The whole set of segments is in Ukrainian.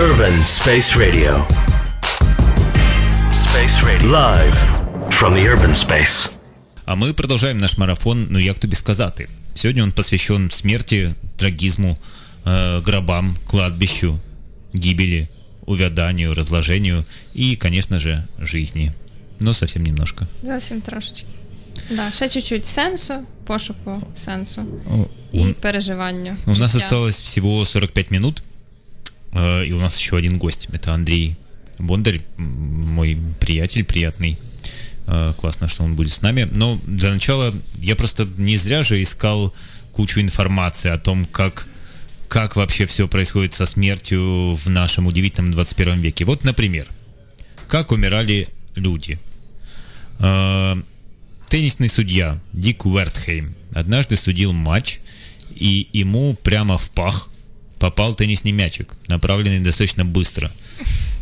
Urban Space Radio. Space Radio. Live from the Urban Space. А ми продовжаємо наш марафон, ну як тобі сказати. Сьогодні він посвящен смерти, трагизму, э, гробам, кладбищу, гибели, увяданию, разложению и, конечно же, жизни. Но совсем немножко. Зовсім трошечки. Да, ще чуть-чуть сенсу, пошуку сенсу О, і он- переживанню. У нас осталось всего 45 минут, и у нас еще один гость. Это Андрей Бондарь, мой приятель приятный. Э, Классно, что он будет с нами. Но для начала я просто не зря же искал кучу информации о том, как, как вообще все происходит со смертью в нашем удивительном 21 веке. Вот, например, как умирали люди. Э, Теннисный судья Дик Уэртхейм однажды судил матч, и ему прямо в пах попал теннисный мячик, направленный достаточно быстро.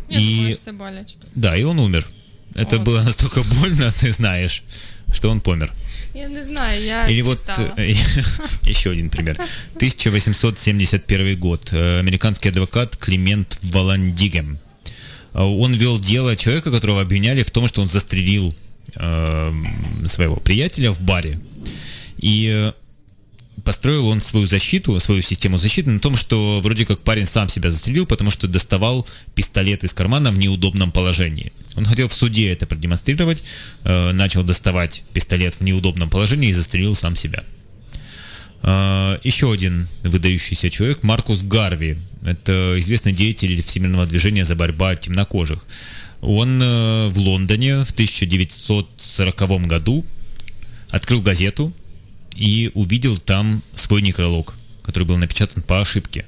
И да, и он умер. Это Вот. было настолько больно, ты знаешь, что он помер. Я не знаю, я Или вот читала. э, еще один пример. 1871 год. Э, Американский адвокат Климент Валандигем. Э, Он вел дело человека, которого обвиняли в том, что он застрелил э, своего приятеля в баре. И построил он свою защиту, свою систему защиты на том, что вроде как парень сам себя застрелил, потому что доставал пистолет из кармана в неудобном положении. Он хотел в суде это продемонстрировать, э, начал доставать пистолет в неудобном положении и застрелил сам себя. Э, Еще один выдающийся человек Маркус Гарви. Это известный деятель всемирного движения за борьба темнокожих. Он э, в Лондоне в 1940 году открыл газету и увидел там свой некролог, который был напечатан по ошибке.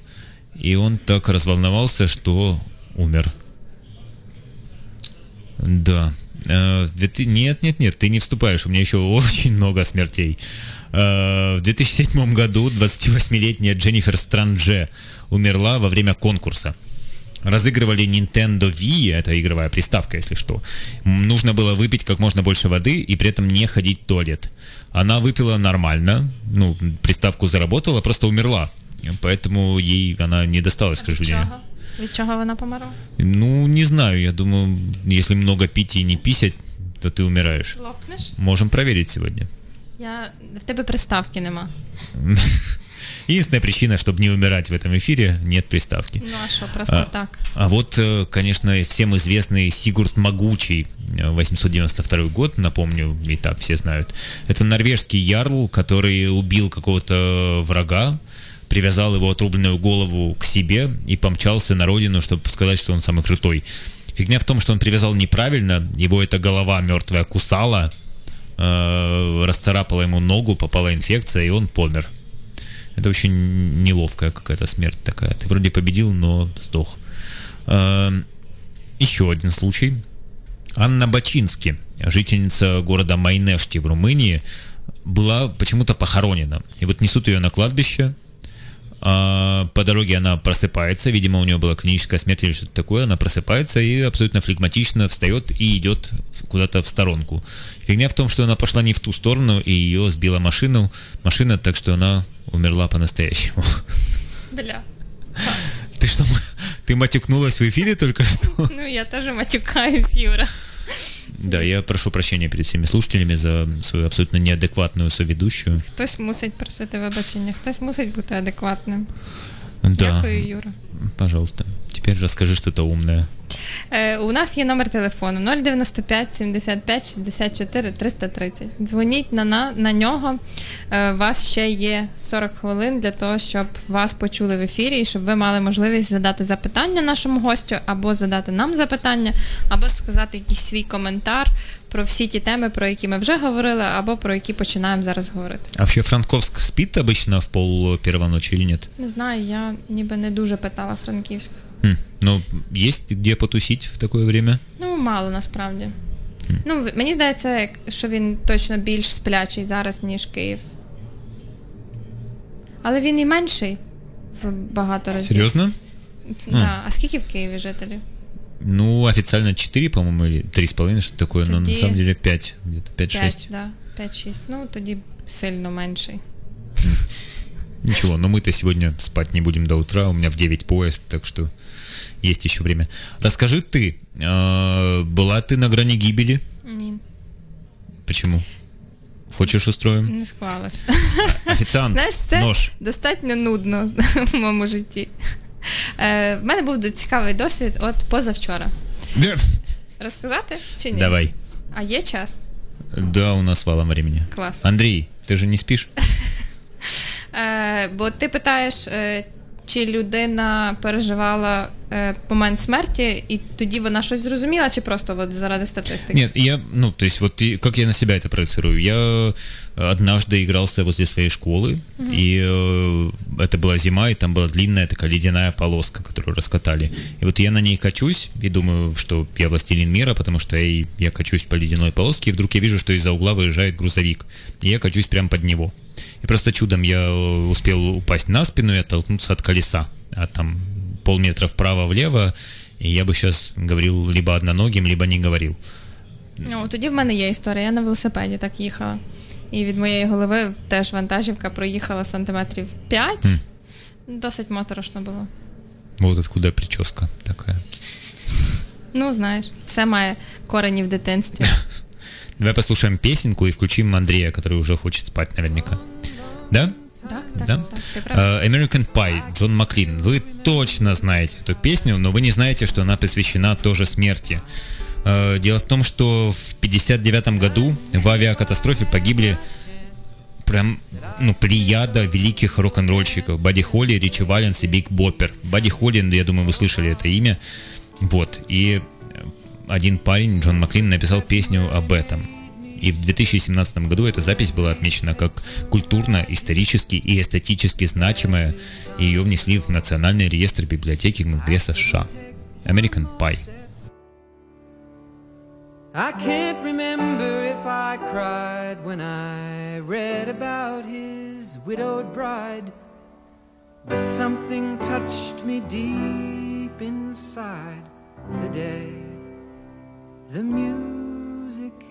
И он так разволновался, что умер. Да. Э, Нет, нет, нет, ты не вступаешь. У меня еще очень много смертей. Э, В 2007 году 28-летняя Дженнифер Странже умерла во время конкурса. Разыгрывали Nintendo Wii, это игровая приставка, если что. Нужно было выпить как можно больше воды и при этом не ходить в туалет. Она выпила нормально, ну, приставку заработала, просто умерла. Поэтому ей она не досталась, к Від сожалению. Від чого вона померла? Ну, не знаю, я думаю, если много пить и не писать, то ты умираешь. Лопнеш? Можем проверить сегодня. Я... В тебе приставки нема. Единственная причина, чтобы не умирать в этом эфире, нет приставки. Ну а що, просто А, так. А вот, э, конечно, всем известный Сигурд Могучий, э, 892 год, напомню, и так все знают. Это норвежский ярл, который убил какого-то врага, привязал его отрубленную голову к себе и помчался на родину, чтобы сказать, что он самый крутой. Фигня в том, что он привязал неправильно, его эта голова мертвая кусала, э, расцарапала ему ногу, попала инфекция, и он помер. Это очень неловкая какая-то смерть такая. Ты вроде победил, но сдох. Эм, Еще один случай. Анна Бачински, жительница города Майнешти в Румынии, была почему-то похоронена. И вот несут ее на кладбище. а по дороге она просыпается, видимо, у нее была клиническая смерть или что-то такое, она просыпается и абсолютно флегматично встает и идет куда-то в сторонку. Фигня в том, что она пошла не в ту сторону, и ее сбила машину, машина, так что она умерла по-настоящему. Бля. Ты что, ты матюкнулась в эфире только что? Ну я теж матюкаюсь, Юра. Да, я прошу прощения перед всеми слушателями за свою абсолютно неадекватную соведущую. Хтось мусить просити вибачення, хтось мусить бути адекватним. Да, Дякую, Юра. пожалуйста. Теперь расскажи что-то умное. Е, у нас є номер телефону 095 75 64 330. Дзвоніть на, на, на нього. Е, у вас ще є 40 хвилин для того, щоб вас почули в ефірі, і щоб ви мали можливість задати запитання нашому гостю, або задати нам запитання, або сказати якийсь свій коментар про всі ті теми, про які ми вже говорили, або про які починаємо зараз говорити. А вообще Франковск спит обычно в пол первого ночи или нет? Не знаю, я ніби не дуже питала Франківськ. Хм, Ну, есть где потусить в такое время? Ну, мало насправді. Ну, мені здається, що він точно більш сплячий зараз, ніж Київ. Але він і менший в багато разів. Серьезно? Да. А скільки в Києві жителів? Ну, официально 4, по-моему, или 3,5, что такое, но на самом деле 5, где-то 5-6. 5, да. 5-6. Ну, тоді сильно менший. Ничего, но мы-то сегодня спать не будем до утра, у меня в 9 поезд, так что есть еще время. Расскажи ты, э, была ты на грани гибели? Ні, Почему? Хочешь устроим? не склалось. Официант, Знаєш, все нож. достатньо нудно в моєму житті. Е, в мене був цікавий досвід от позавчора. Да. Розказати чи ні? Давай. А є час? Да, у нас валом времени. Клас. Андрей, ты же не спишь? Е, бо ти питаєш, е, чи людина переживала е, момент смерті, і тоді вона щось зрозуміла, чи просто от заради статистики? Нет, я, ну, то есть вот и- как я на себя это проецирую. Я э, однажды игрался возле своей школы, и э, это была зима, и там была длинная такая ледяная полоска, которую раскатали. И вот я на ней качусь, и думаю, что я властелин мира, потому что я, я качусь по ледяной полоске, и вдруг я вижу, что из-за угла выезжает грузовик, и я качусь прямо под него. И просто чудом я э, успел упасть на спину и оттолкнуться от колеса, а там полметра вправо-влево, и я бы сейчас говорил либо одноногим, либо не говорил. Ну, тоді в мене є історія. Я на велосипеді так їхала. І від моєї голови теж вантажівка проїхала сантиметрів 5. Досить моторошно було. Вот откуда прическа такая. Ну, знаєш, все має корені в дитинстві. Давай послушаем песенку и включим Андрея, который уже хочет спать наверняка. Да? Так, так, Да? так. Э, American Pie, Джон Маклин. Вы точно знаете эту песню, но вы не знаете, что она посвящена тоже смерти. Э, Дело в том, что в 59 году в авиакатастрофе погибли прям, ну, плеяда великих рок-н-ролльщиков. Бадди Холли, Ричи Валенс и Биг Боппер. Бадди Холли, я думаю, вы слышали это имя. Вот. И один парень, Джон Маклин, написал песню об этом. И в 2017 году эта запись была отмечена как культурно, исторически и эстетически значимая, и ее внесли в Национальный реестр библиотеки Конгресса США. American Pie. I can't remember if I cried when I read about his widowed bride, but something touched me deep inside the day the music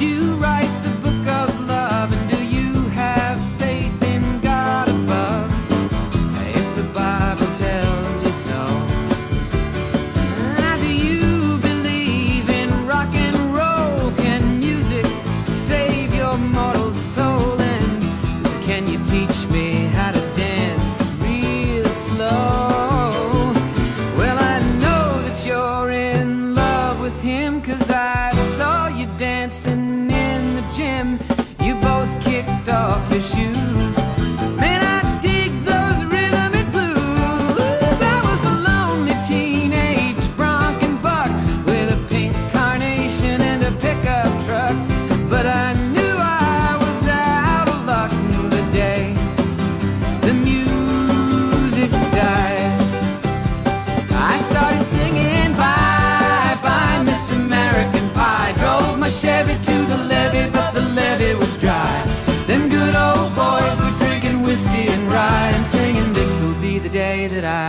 you right.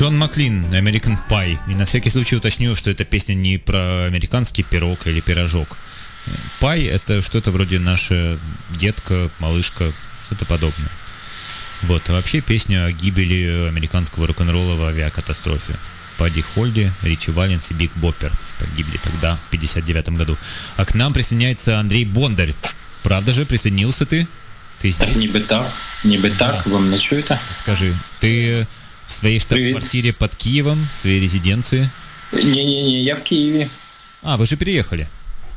Джон Маклин, American Pie. И на всякий случай уточню, что эта песня не про американский пирог или пирожок. Пай — это что-то вроде наша детка, малышка, что-то подобное. Вот, а вообще песня о гибели американского рок-н-ролла в авиакатастрофе. Падди Хольди, Ричи Валенс и Биг Боппер погибли тогда, в 59 году. А к нам присоединяется Андрей Бондарь. Правда же, присоединился ты? Ты здесь? Ніби так, ніби так, ви мене чуєте? Скажи, ты в своей штаб-квартире под Киевом, в своей резиденции? Ні, ні, ні, я в Києві. А, вы же переехали.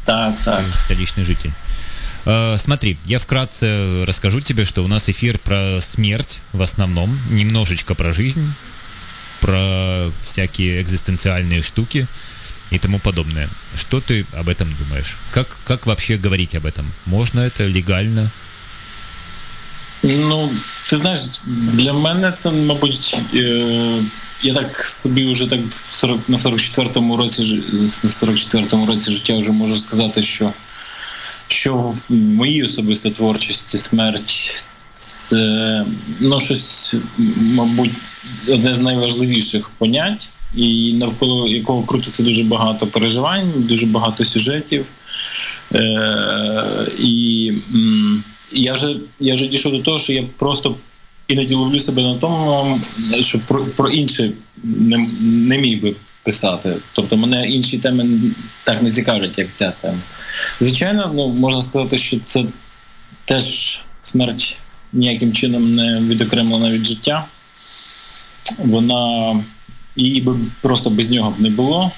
Так, так. Ты столичный житель. Э, Смотри, я вкратце расскажу тебе, что у нас эфир про смерть в основном, немножечко про жизнь, про всякие экзистенциальные штуки и тому подобное. Что ты об этом думаешь? Как, как вообще говорить об этом? Можно это легально? Ну, ти знаєш, для мене це, мабуть, е, я так собі вже так 40, на 44-му році на 44-му році життя вже можу сказати, що, що в моїй особистій творчості смерть це ну, щось, мабуть, одне з найважливіших понять, і навколо якого крутиться дуже багато переживань, дуже багато сюжетів. Е, і м, я вже я вже дійшов до того, що я просто іноді ловлю себе на тому, що про, про інше не, не міг би писати. Тобто мене інші теми так не цікавлять, як ця тема. Звичайно, ну можна сказати, що це теж смерть ніяким чином не відокремлена від життя. Вона її би просто без нього б не було.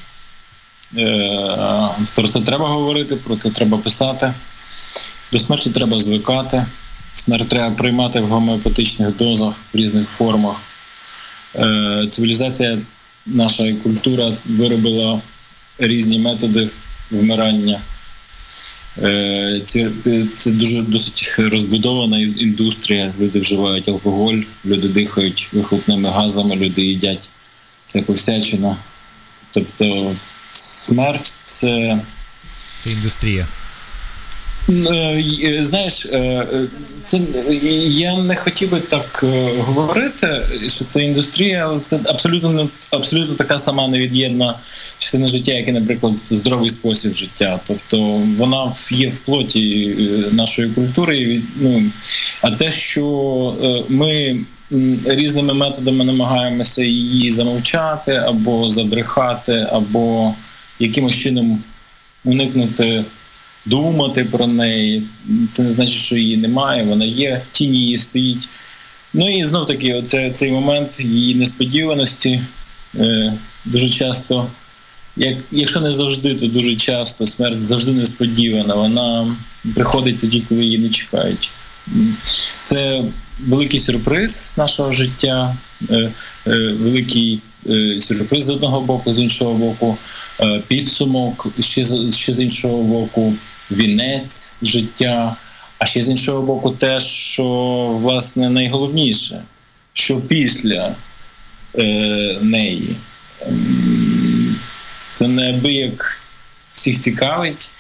Е, Про це треба говорити, про це треба писати. До смерті треба звикати. Смерть треба приймати в гомеопатичних дозах в різних формах. Е, Цивілізація, наша культура виробила різні методи вмирання. Е, Це, це дуже досить розбудована індустрія. Люди вживають алкоголь, люди дихають вихлопними газами, люди їдять всяку всячину. Тобто смерть це. Это индустрия. Е, й- Знаєш, е, е, це я не хотів би так е, говорити, що це індустрія, але це абсолютно не- абсолютно така сама невід'єдна частина життя, як і, наприклад, здоровий спосіб життя. Тобто вона є в плоті е, нашої культури. Ну, а те, що е, ми різними методами намагаємося її замовчати або забрехати, або якимось чином уникнути думати про неї. Це не значить, що її немає, вона є, тіні її стоїть. Ну і знов таки, оце, цей момент її несподіваності е, дуже часто, як, якщо не завжди, то дуже часто смерть завжди несподівана. Вона приходить тоді, коли її не чекають. Це великий сюрприз нашого життя, е, е, великий е, сюрприз з одного боку, з іншого боку, е, підсумок ще ще з іншого боку, вінець життя. А ще з іншого боку, те, що власне найголовніше, що після е, неї Ем, це неабияк всіх цікавить.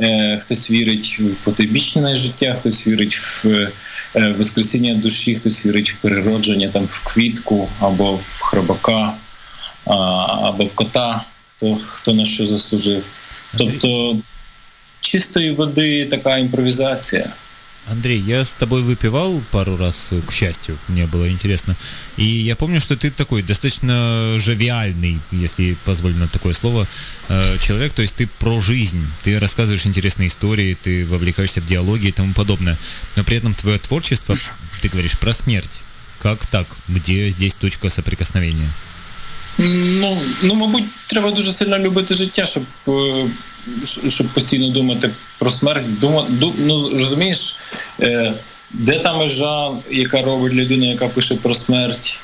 Е, хтось вірить в потойбічне життя, хтось вірить в е, воскресіння душі, хтось вірить в переродження там в квітку або в хробака, а, або в кота, хто, хто на що заслужив. Тобто чистої води така імпровізація. Андрей, я с тобой выпивал пару раз, э, к счастью, мне было интересно. И я помню, что ты такой достаточно жавиальный, если позволено такое слово, э, человек. То есть ты про жизнь, ты рассказываешь интересные истории, ты вовлекаешься в диалоги и тому подобное. Но при этом твое творчество, ты говоришь про смерть. Как так? Где здесь точка соприкосновения? Ну, ну, мабуть, треба дуже сильно любити життя, щоб, е, щоб постійно думати про смерть. Дума, ду, ну, розумієш, е, де та межа, яка робить людину, яка пише про смерть,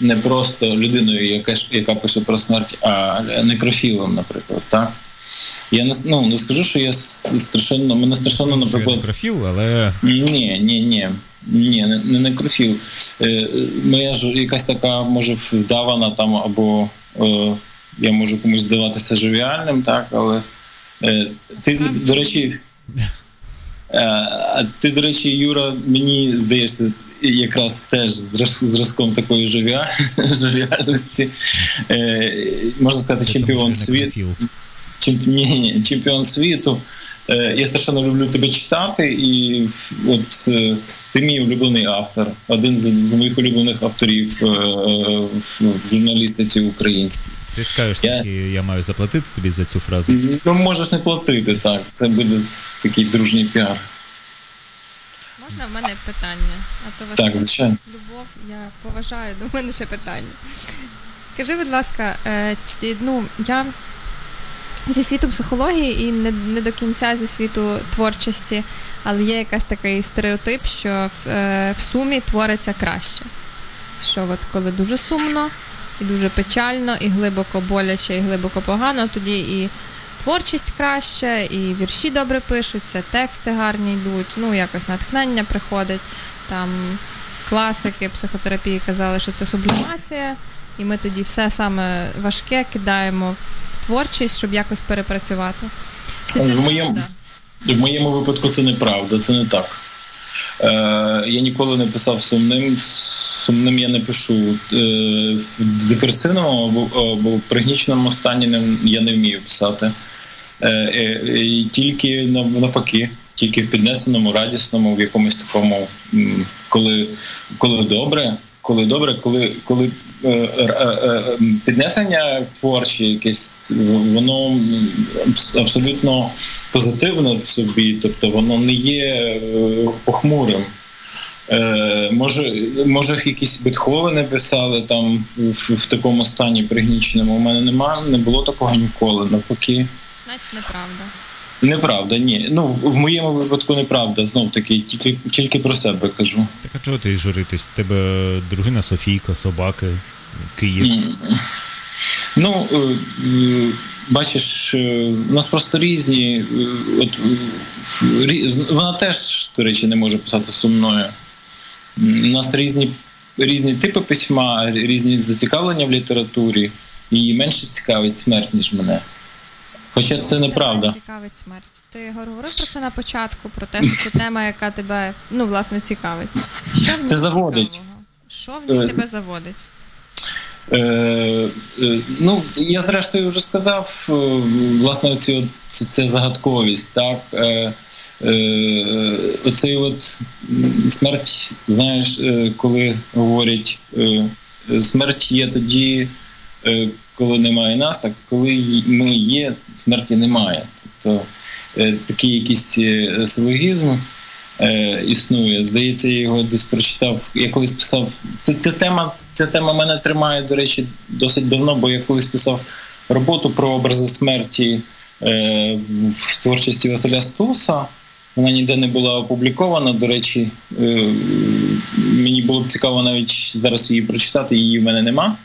не просто людиною, яка, яка пише про смерть, а некрофілом, наприклад. Так? Я не, ну, не скажу, що я страшенно, мене страшенно, наприклад, некрофіл, але ні, ні, ні. Ні, не, не некрофіл. Е, е, моя ж якась така, може, вдавана там, або е, я можу комусь здаватися живіальним, так, але е, ти, до речі, Е, ти, до речі, Юра, мені здаєшся, якраз теж зразком такої жовіальності. Е, можна сказати, чемпіон світу. Ні, чемпіон світу. Е, я страшенно люблю тебе читати, і от ти мій улюблений автор, один з моїх улюблених авторів в журналістиці українській. Ти скажеш, я... я маю заплатити тобі за цю фразу? Ну, можеш не платити, так. Це буде такий дружній піар. Можна в мене питання? А то вас так, звичайно. любов, я поважаю, до мене ще питання. Скажи, будь ласка, е, ну, я зі світу психології і не, не до кінця зі світу творчості, але є якась такий стереотип, що в, е, в сумі твориться краще. Що от коли дуже сумно, і дуже печально, і глибоко боляче, і глибоко погано, тоді і творчість краще, і вірші добре пишуться, тексти гарні йдуть, ну якось натхнення приходить. Там класики психотерапії казали, що це сублімація, і ми тоді все саме важке кидаємо в творчість, щоб якось перепрацювати. Це, це в, моєму, в моєму випадку це неправда, це не так. Е, Я ніколи не писав сумним. Сумним я не пишу. Е, В депресивному або, або пригніченому стані я не вмію писати. Е, е, Тільки навпаки, тільки в піднесеному, радісному, в якомусь такому, коли коли добре, коли добре, коли коли е, е, е, піднесення творче, якесь воно абсолютно позитивне в собі, тобто воно не є похмурим. Може, може, якісь Бетховени писали там в, в такому стані пригніченому. У мене немає, не було такого ніколи. Навпаки. Значить, неправда. Неправда, ні. Ну в моєму випадку неправда. Знов таки, тільки тільки про себе кажу. Так а чого ти журитись? Тебе дружина Софійка, собаки, Київ. Ну е, е, бачиш, е, у нас просто різні. От вона теж, до речі, не може писати сумною. У нас різні різні типи письма, різні зацікавлення в літературі, і менше цікавить смерть, ніж мене. Хоча це неправда. цікавить смерть. Ти говорив про це на початку, про те, що це тема, яка тебе ну, власне, цікавить. Що в ній це заводить. Цікавого? Що в ній е, тебе заводить? Е, е, Ну, я зрештою вже сказав, е, власне, оці, це, це загадковість, так. Е, е, Оцей от смерть, знаєш, коли говорять, смерть є тоді, коли немає нас, так коли ми є, смерті немає. Тобто такий якийсь силогізм е, існує. Здається, я його десь прочитав. Я колись писав. Це ця тема, ця тема мене тримає, до речі, досить давно, бо я колись писав роботу про образи смерті е, в творчості Василя Стуса. Вона ніде не була опублікована. До речі, е, мені було б цікаво навіть зараз її прочитати, її в мене нема.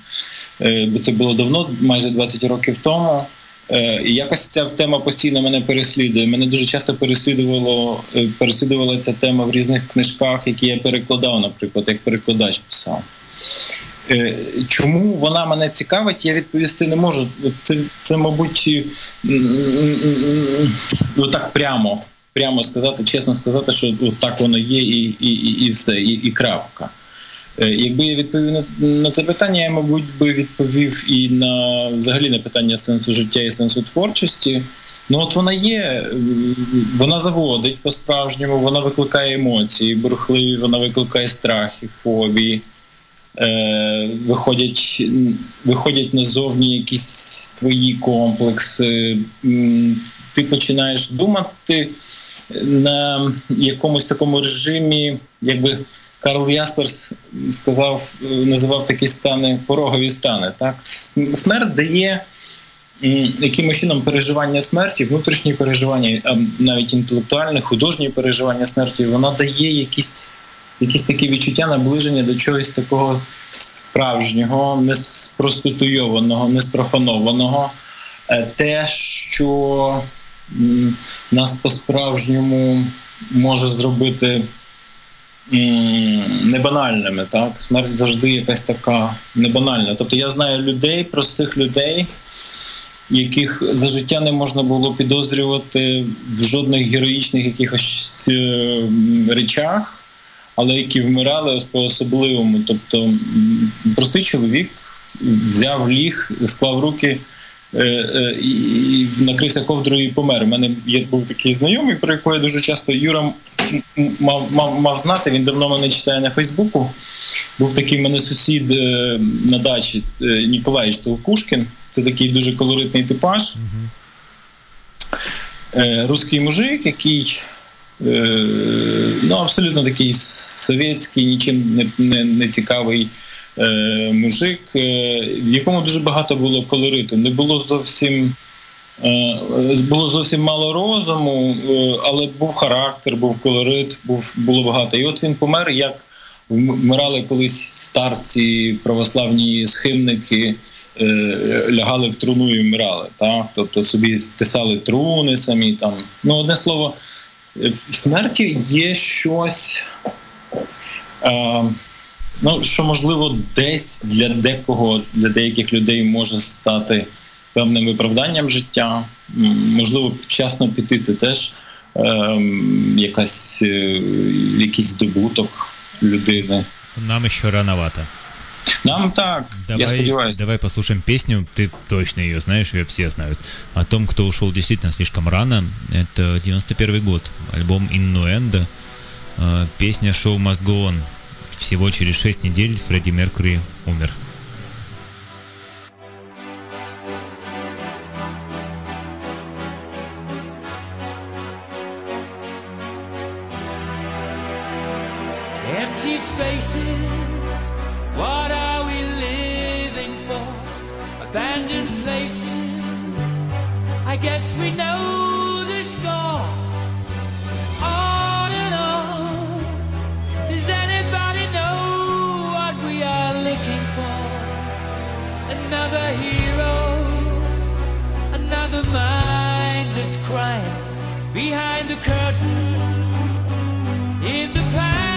Е, бо це було давно, майже 20 років тому. Е, і якось ця тема постійно мене переслідує. Мене дуже часто переслідувало переслідувала ця тема в різних книжках, які я перекладав, наприклад, як перекладач писав. Чому вона мене цікавить, я відповісти не можу. Це, це мабуть, ну так прямо прямо сказати, чесно сказати, що так воно є, і і, і, і все, і, і крапка. Е, якби я відповів на це питання, я, мабуть, би відповів і на взагалі на питання сенсу життя і сенсу творчості. Ну от вона є, вона заводить по-справжньому, вона викликає емоції, бурхливі, вона викликає страхи, фобії. Е, Виходять виходять назовні якісь твої комплекси. Ти починаєш думати на якомусь такому режимі, якби Карл Ясперс сказав, називав такі стани порогові стани. Так, смерть дає якимось чином переживання смерті, внутрішні переживання, навіть інтелектуальне, художні переживання смерті, вона дає якісь якісь такі відчуття наближення до чогось такого справжнього, не спроституйованого, не спрофанованого. Е, те, що нас по-справжньому може зробити небанальними. Так, смерть завжди якась така небанальна. Тобто я знаю людей, простих людей, яких за життя не можна було підозрювати в жодних героїчних якихось е, речах, але які вмирали по особливому. Тобто простий чоловік взяв ліг, склав руки. Е, е, І накрився ковдрою і помер. У мене є був такий знайомий, про якого я дуже часто Юра мав, мав, мав знати. Він давно мене читає на Фейсбуку. Був такий в мене сусід е, на дачі Ніколай Штовкушкін. Це такий дуже колоритний типаж. Е, Руський мужик, який ну, абсолютно такий совєтський, нічим не, не, не цікавий е, мужик, е, в якому дуже багато було колориту. Не було зовсім. е, Було зовсім мало розуму, е, але був характер, був колорит, був було багато. І от він помер, як вмирали колись старці, православні схимники, е, лягали в труну і вмирали. Так? Тобто собі тисали труни самі там. Ну, одне слово, е, в смерті є щось. Ну, що можливо, десь для декого, для деяких людей може стати певним виправданням життя. М, Можливо, вчасно піти це теж ем, якась, е, якийсь здобуток людини. Нам еще рановато. Нам так, я Давай, сподіваюся. давай послушаем песню. Ты точно ее знаешь, ее все знают. О том, кто ушел действительно слишком рано. Это 91 год. Альбом Innuendo. Э, Песня Show Must Go On. Всего через 6 недель Фредди Меркьюри умер. I guess we know the score. On Another hero, another mindless crime behind the curtain in the pantomime.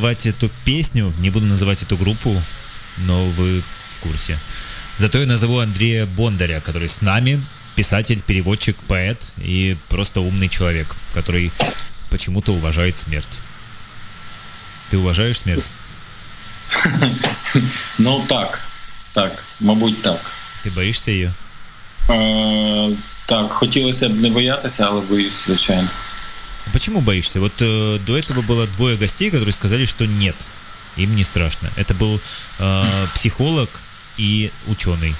Называть эту песню, не буду называть эту группу, но вы в курсе. Зато я назову Андрея Бондаря, который с нами, писатель, переводчик, поэт и просто умный человек, который почему-то уважает смерть. Ты уважаешь смерть? Ну так, так, мабуть, так. Ты боишься ее? Е, так, хотілося б не боятися, але боюсь, звичайно. Почему боишься? Вот э, до этого было двое гостей, которые сказали, что нет, им не страшно. Это был э, психолог и ученый.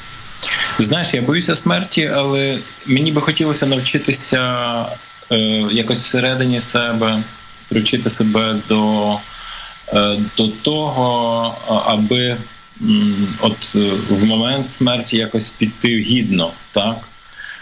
Знаєш, я боюся смерті, але мені би хотілося навчитися е, якось всередині себе, привчити себе до, е, до того, а- аби м, от е, в момент смерті якось піти гідно, так?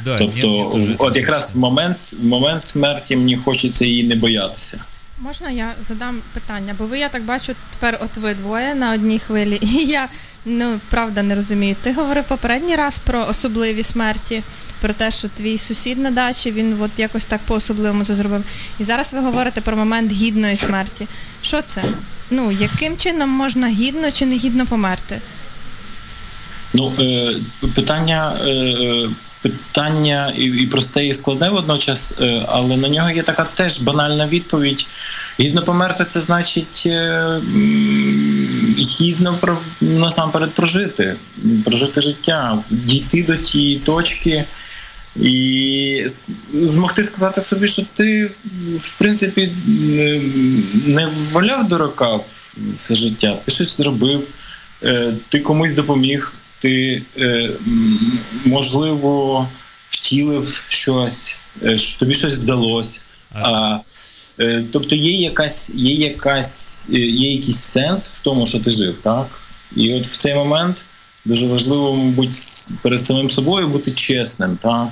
Да, Тобто, в- это от якраз в момент, в момент смерті мені хочеться її не боятися. Можна я задам питання? Бо ви, я так бачу, тепер от ви двоє на одній хвилі. І я ну правда не розумію. Ти говорив попередній раз про особливі смерті, про те, що твій сусід на дачі він от якось так по-особливому це зробив. І зараз ви говорите про момент гідної смерті. Що це? Ну, яким чином можна гідно чи не гідно померти? Ну, е, питання, е, питання і, і просте, і складне водночас, е, але на нього є така теж банальна відповідь. Гідно померти це значить е, гідно про, насамперед прожити, прожити життя, дійти до тієї точки. І змогти сказати собі, що ти, в принципі, не- валяв дурака все життя, ти щось зробив, е, ти комусь допоміг, ти, е, можливо, втілив щось, е, що тобі щось вдалося. Е, тобто є якась, є якась, є якийсь сенс в тому, що ти жив, так? І от в цей момент дуже важливо, мабуть, перед самим собою бути чесним, так?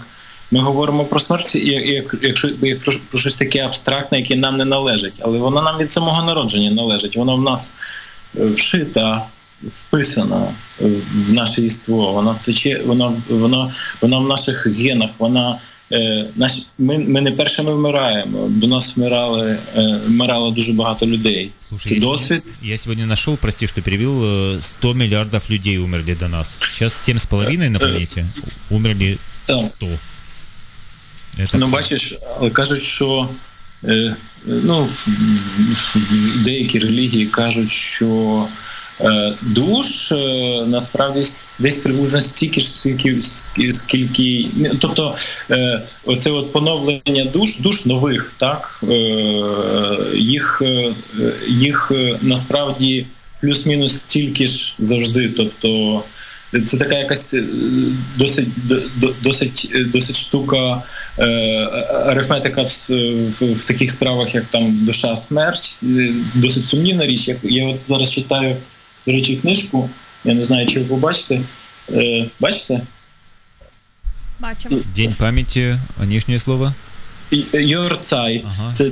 Ми говоримо про смерть, як, як, якщо як про, про щось таке абстрактне, яке нам не належить, але воно нам від самого народження належить. Воно в нас вшита, вписана е, в наше єство. Вона тече, вона, вона, вона в наших генах. Вона е, наші, ми, ми не першими вмираємо. До нас вмирали, е, вмирало дуже багато людей. Слушай, Це я досвід. я сегодня нашел, прости, что перевел, э, 100 миллиардов людей умерли до нас. Сейчас 7,5 на планете, умерли 100. Это Ну, бачиш, але кажуть, що е, е, ну, деякі релігії кажуть, що е, душ е, насправді десь приблизно стільки ж, скільки, скільки ну, тобто е, оце от поновлення душ, душ нових, так е, їх, е, їх е, насправді плюс-мінус стільки ж завжди. Тобто це така якась е, досить до- до- досить е, досить штука е, арифметика в, в, в таких справах, як там душа, смерть, е, досить сумнівна річ. Я, я от зараз читаю, до речі, книжку. Я не знаю, чи ви побачите. Е, бачите? Бачимо. День памяти, внешнее слово. Йорцай. Ага. Це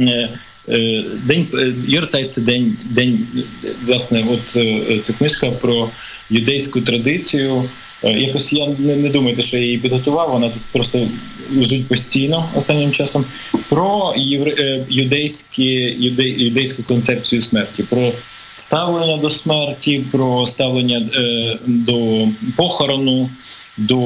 е, е, день е, Йорцай це день, день е, власне, от е, це книжка про юдейську традицію. Е, Якось я не, не думайте, що я її підготував. Вона тут просто лежить постійно останнім часом. Про євре, е, юдейські, юде, юдейську концепцію смерті, про ставлення до смерті, про ставлення е, до похорону, до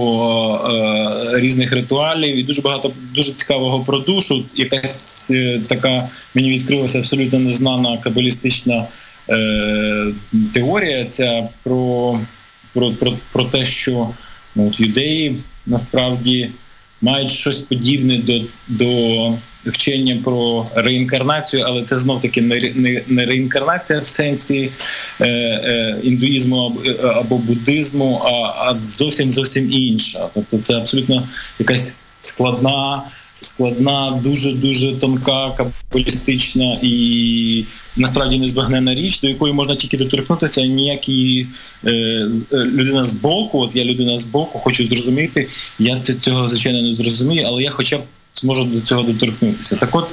е, різних ритуалів і дуже багато дуже цікавого про душу. Якась е, така мені відкрилася абсолютно незнана кабалістична е, теорія. Ця про, про, про, про те, що ну, от юдеї насправді мають щось подібне до, до вчення про реінкарнацію, але це знов таки не, реінкарнація в сенсі е, е, індуїзму або, е, або буддизму, а, зовсім зовсім інша. Тобто це абсолютно якась складна. Складна, дуже дуже тонка, капіталістична і насправді незбагненна річ, до якої можна тільки доторкнутися. Ніякі е, людина з боку, от я людина з боку, хочу зрозуміти. Я це цього звичайно не зрозумію, але я хоча б зможу до цього доторкнутися. Так, от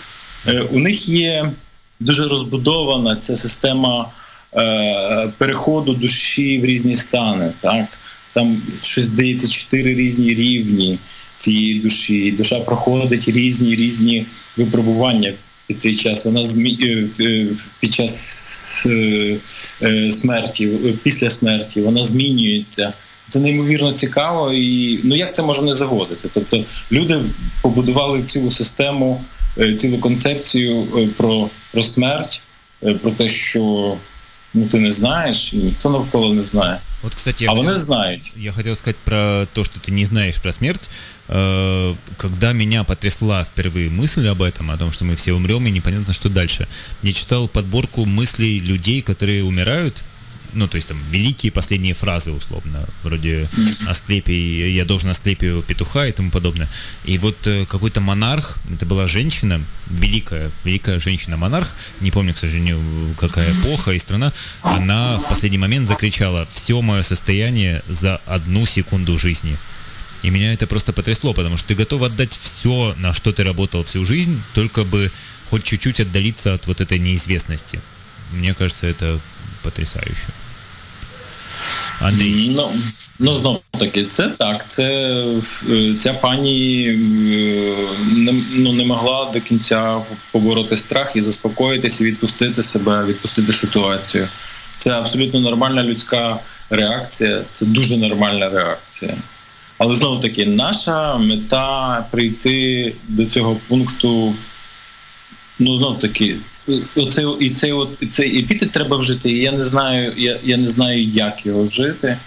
е, у них є дуже розбудована ця система е, переходу душі в різні стани. Так? Там щось здається чотири різні рівні цієї душі. Душа проходить різні різні випробування під цей час. Вона змі... е, під час смерті, після смерті, вона змінюється Це неймовірно цікаво, і ну як це може не заводити? Тобто люди побудували цілу систему, е, цілу концепцію е, про, про смерть, е, про те, що ну ти не знаєш, і ніхто навколо не знає. Вот, кстати, я А вони хотел- знають. Я хотел сказать про то, что ты не знаешь про смерть. Э, Когда меня потрясла впервые мысль об этом, о том, что мы все умрем и непонятно, что дальше, я читал подборку мыслей людей, которые умирают, ну, то есть там великие последние фразы, условно, вроде Асклепий, я должен Асклепию петуха и тому подобное. И вот э, какой-то монарх, это была женщина, великая, великая женщина-монарх, не помню, к сожалению, какая эпоха и страна, она в последний момент закричала «Все мое состояние за одну секунду жизни». И меня это просто потрясло, потому что ты готов отдать все, на что ты работал всю жизнь, только бы хоть чуть-чуть отдалиться от вот этой неизвестности. Мне кажется, это потрясающе. Андрей, Ну, ну знову таки, це так. Це е, ця пані не, ну, не могла до кінця побороти страх і заспокоїтися, відпустити себе, відпустити ситуацію. Це абсолютно нормальна людська реакція, це дуже нормальна реакція. Але знову таки, наша мета прийти до цього пункту. Ну, знов таки, оце, і цей, от, і цей епітет треба вжити. І я не знаю, я, я не знаю, як його вжити,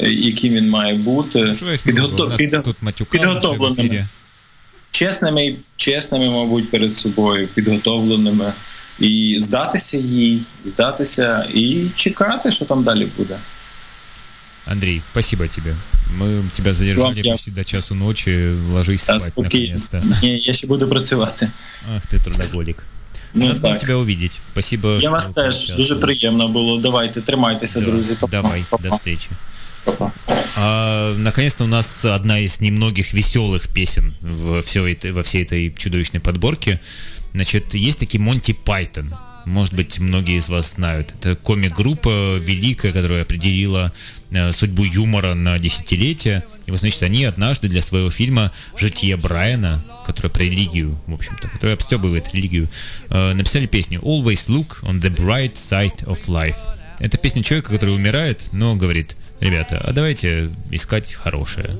е, яким він має бути. что я смогу? Підгото- У нас підго- тут матюка уже в підготовленими. эфире. чесними, чесними, мабуть, перед собою, підготовленими, і здатися їй, здатися і чекати, що там далі буде. Андрей, спасибо тебе. Мы тебя задержали Вам я- почти до часу ночи. Ложись Та спать спокійно. наконец-то. Ні, я ще буду працювати. Ах ты трудоголик. Ну Рад был так. тебя увидеть. Спасибо. Я вас теж дуже приємно було. Давайте, тримайтеся, Да, друзі. Па-па. Давай, Па-па. до встречи. Па-па. А, наконец-то у нас одна из немногих веселых песен в всё это, во всей этой чудовищной подборке. Значит, есть такие Монти Пайтон. Может быть, многие из вас знают. Это комик-группа великая, которая определила э, судьбу юмора на десятилетия. И вот, значит, они однажды для своего фильма «Житие Брайана», которая про религию, в общем-то, которая обстебывает религию, э, написали песню «Always look on the bright side of life». Это песня человека, который умирает, но говорит, ребята, а давайте искать хорошее.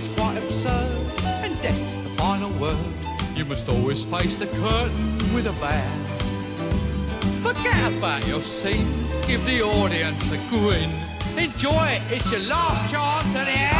is quite absurd, and death's the final word. You must always face the curtain with a bow. Forget about your scene, give the audience a grin. Enjoy it, it's your last chance anyhow. So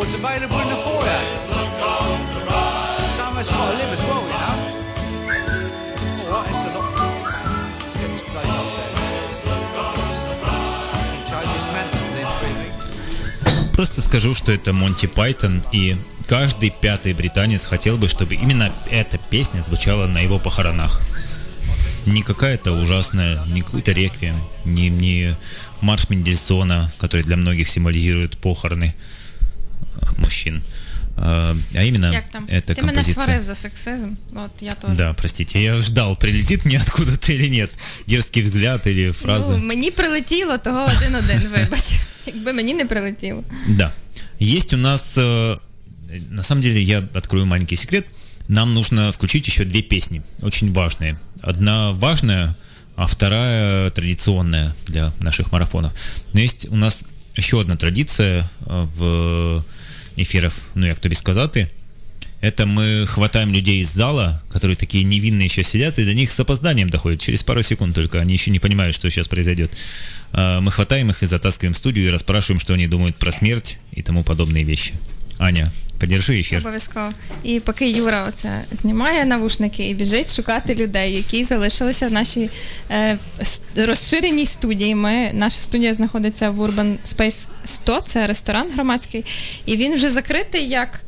record's available in the foyer. Some of us got to live as well, you know. All right, it's a lot. Let's get this place up there. Просто скажу, что это Монти Пайтон, и каждый пятый британец хотел бы, чтобы именно эта песня звучала на его похоронах. Не какая-то ужасная, не какой-то реквием, не, не марш Мендельсона, который для многих символизирует похороны мужчин, а а именно Як там? эта Ти мене композиция. сварив за сексизм. От я теж. Да, простите, я ждал, прилетит мне откуда-то или нет. Дерзкий взгляд или фраза. Ну, мені прилетіло того один-один, вибач. Якби мені не прилетіло. Да. Есть у нас, э, на самом деле, я открою маленький секрет. Нам нужно включить еще две песни, очень важные. Одна важная, а вторая традиционная для наших марафонов. Но есть у нас еще одна традиция э, в эфирах, ну як тобі сказати. Это мы хватаем людей из зала, которые такие невинные еще сидят, и до них с опозданием доходит, через пару секунд только. Они еще не понимают, что сейчас произойдет. А, Мы хватаем их и затаскиваем в студию и расспрашиваем, что они думают про смерть и тому подобные вещи. Аня, подержи ефір. Обов'язково. І поки Юра оце знімає навушники і біжить шукати людей, які залишилися в нашій е, розширеній студії. Ми, наша студія знаходиться в Urban Space 100, це ресторан громадський, і він вже закритий як.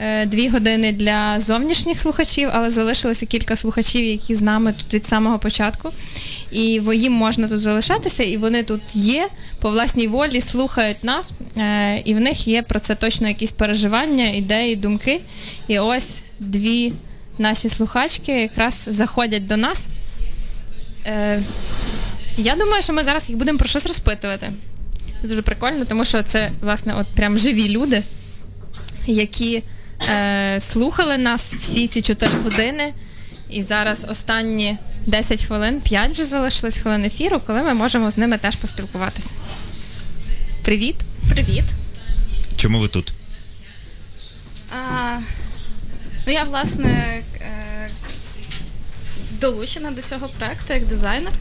Е, Дві години для зовнішніх слухачів, але залишилося кілька слухачів, які з нами тут від самого початку. І їм можна тут залишатися, і вони тут є по власній волі, слухають нас, е, і в них є про це точно якісь переживання, ідеї, думки. І ось дві наші слухачки якраз заходять до нас. Е, я думаю, що ми зараз їх будемо про щось розпитувати. Це дуже прикольно, тому що це, власне, от прям живі люди, які е, слухали нас всі ці 4 години. І зараз останні 10 хвилин, 5 вже залишилось хвилин ефіру, коли ми можемо з ними теж поспілкуватися. Привіт. Привіт. Чему вы тут? А, ну, я, власне, е, долучена до цього проекту як дизайнер.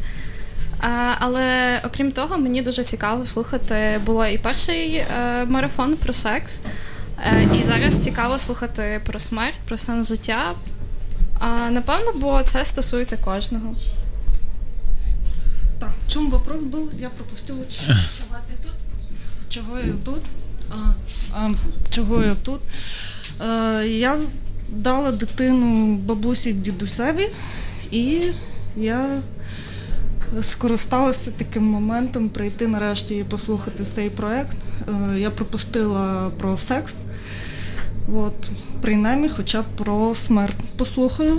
А, але окрім того, мені дуже цікаво слухати. Було і перший е, марафон про секс, і зараз цікаво слухати про смерть, про сенс життя. А, напевно, бо це стосується кожного. Так, в чем вопрос был? Я пропустила. Ч- Чего ты тут? Чого я тут? А, а, чого я тут? Е, я дала дитину бабусі дідусеві, і я скористалася таким моментом прийти нарешті і послухати цей проект. Е, я пропустила про секс. От, принаймні, хоча б про смерть послухаю.